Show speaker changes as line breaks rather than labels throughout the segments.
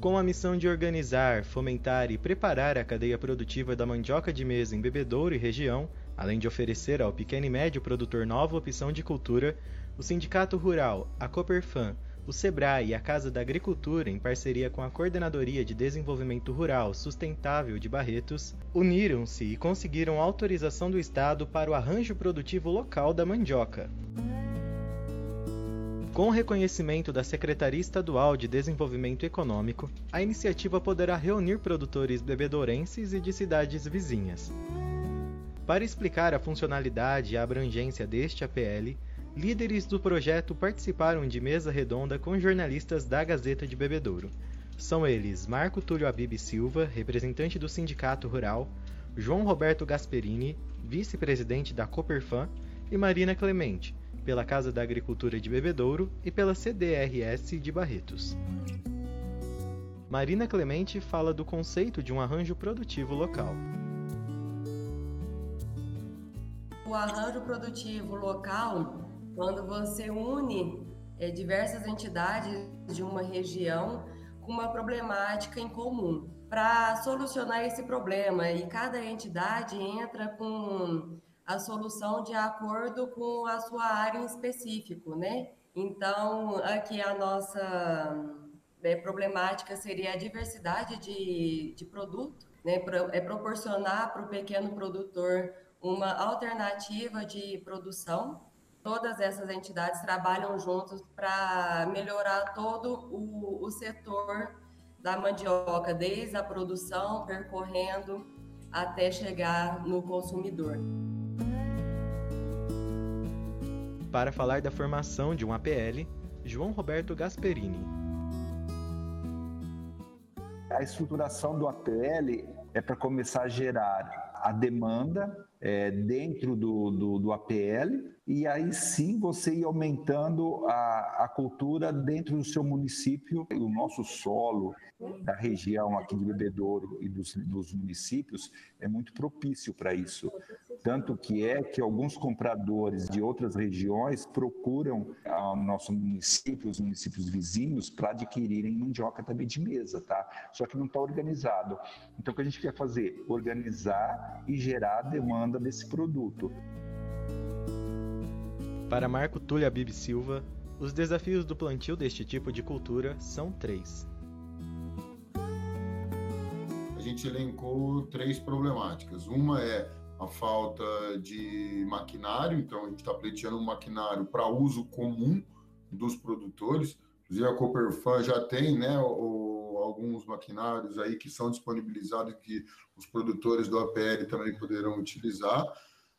Com a missão de organizar, fomentar e preparar a cadeia produtiva da mandioca de mesa em Bebedouro e região, além de oferecer ao pequeno e médio produtor nova opção de cultura, o Sindicato Rural, a Coperfan, o SEBRAE e a Casa da Agricultura, em parceria com a Coordenadoria de Desenvolvimento Rural Sustentável de Barretos, uniram-se e conseguiram autorização do Estado para o arranjo produtivo local da mandioca. Com reconhecimento da Secretaria Estadual de Desenvolvimento Econômico, a iniciativa poderá reunir produtores bebedourenses e de cidades vizinhas. Para explicar a funcionalidade e a abrangência deste APL, líderes do projeto participaram de mesa redonda com jornalistas da Gazeta de Bebedouro. São eles Marco Túlio Abib Silva, representante do Sindicato Rural, João Roberto Gasperini, vice-presidente da Coperfan, e Marina Clemente, pela Casa da Agricultura de Bebedouro e pela CDRS de Barretos. Marina Clemente fala do conceito de um arranjo produtivo local.
O arranjo produtivo local, quando você une é, diversas entidades de uma região com uma problemática em comum, para solucionar esse problema, e cada entidade entra com a solução de acordo com a sua área em específico, né? Então, aqui a nossa é, problemática seria a diversidade de, de produto, né? É proporcionar para o pequeno produtor uma alternativa de produção. Todas essas entidades trabalham juntos para melhorar todo o, o setor da mandioca, desde a produção, percorrendo até chegar no consumidor
para falar da formação de um APL, João Roberto Gasperini.
A estruturação do APL é para começar a gerar a demanda é, dentro do, do, do APL e aí sim você ir aumentando a, a cultura dentro do seu município. O nosso solo da região aqui de Bebedouro e dos, dos municípios é muito propício para isso. Tanto que é que alguns compradores de outras regiões procuram o nosso município, os municípios vizinhos, para adquirirem mandioca também de mesa, tá? Só que não está organizado. Então o que a gente quer fazer? Organizar e gerar a demanda desse produto.
Para Marco Túlio Abib Silva, os desafios do plantio deste tipo de cultura são três.
A gente elencou três problemáticas. Uma é a falta de maquinário, então a gente está pleiteando um maquinário para uso comum dos produtores. Inclusive a Cooperfan já tem né, o, alguns maquinários aí que são disponibilizados que os produtores do APL também poderão utilizar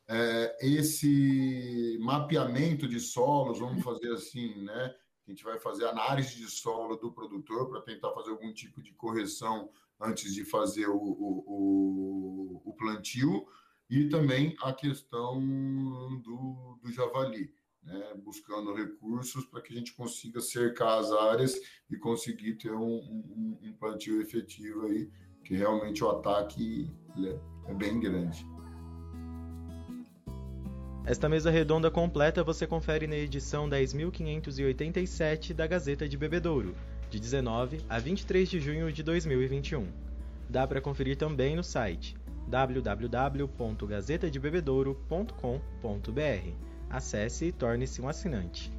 é, esse mapeamento de solos, vamos fazer assim, né? A gente vai fazer análise de solo do produtor para tentar fazer algum tipo de correção antes de fazer o, o, o, o plantio, e também a questão do, do javali, né? buscando recursos para que a gente consiga cercar as áreas e conseguir ter um, um, um plantio efetivo aí, que realmente o ataque é, é bem grande.
Esta mesa redonda completa você confere na edição 10.587 da Gazeta de Bebedouro, de 19 a 23 de junho de 2021. Dá para conferir também no site www.gazetadebebedouro.com.br. Acesse e torne-se um assinante.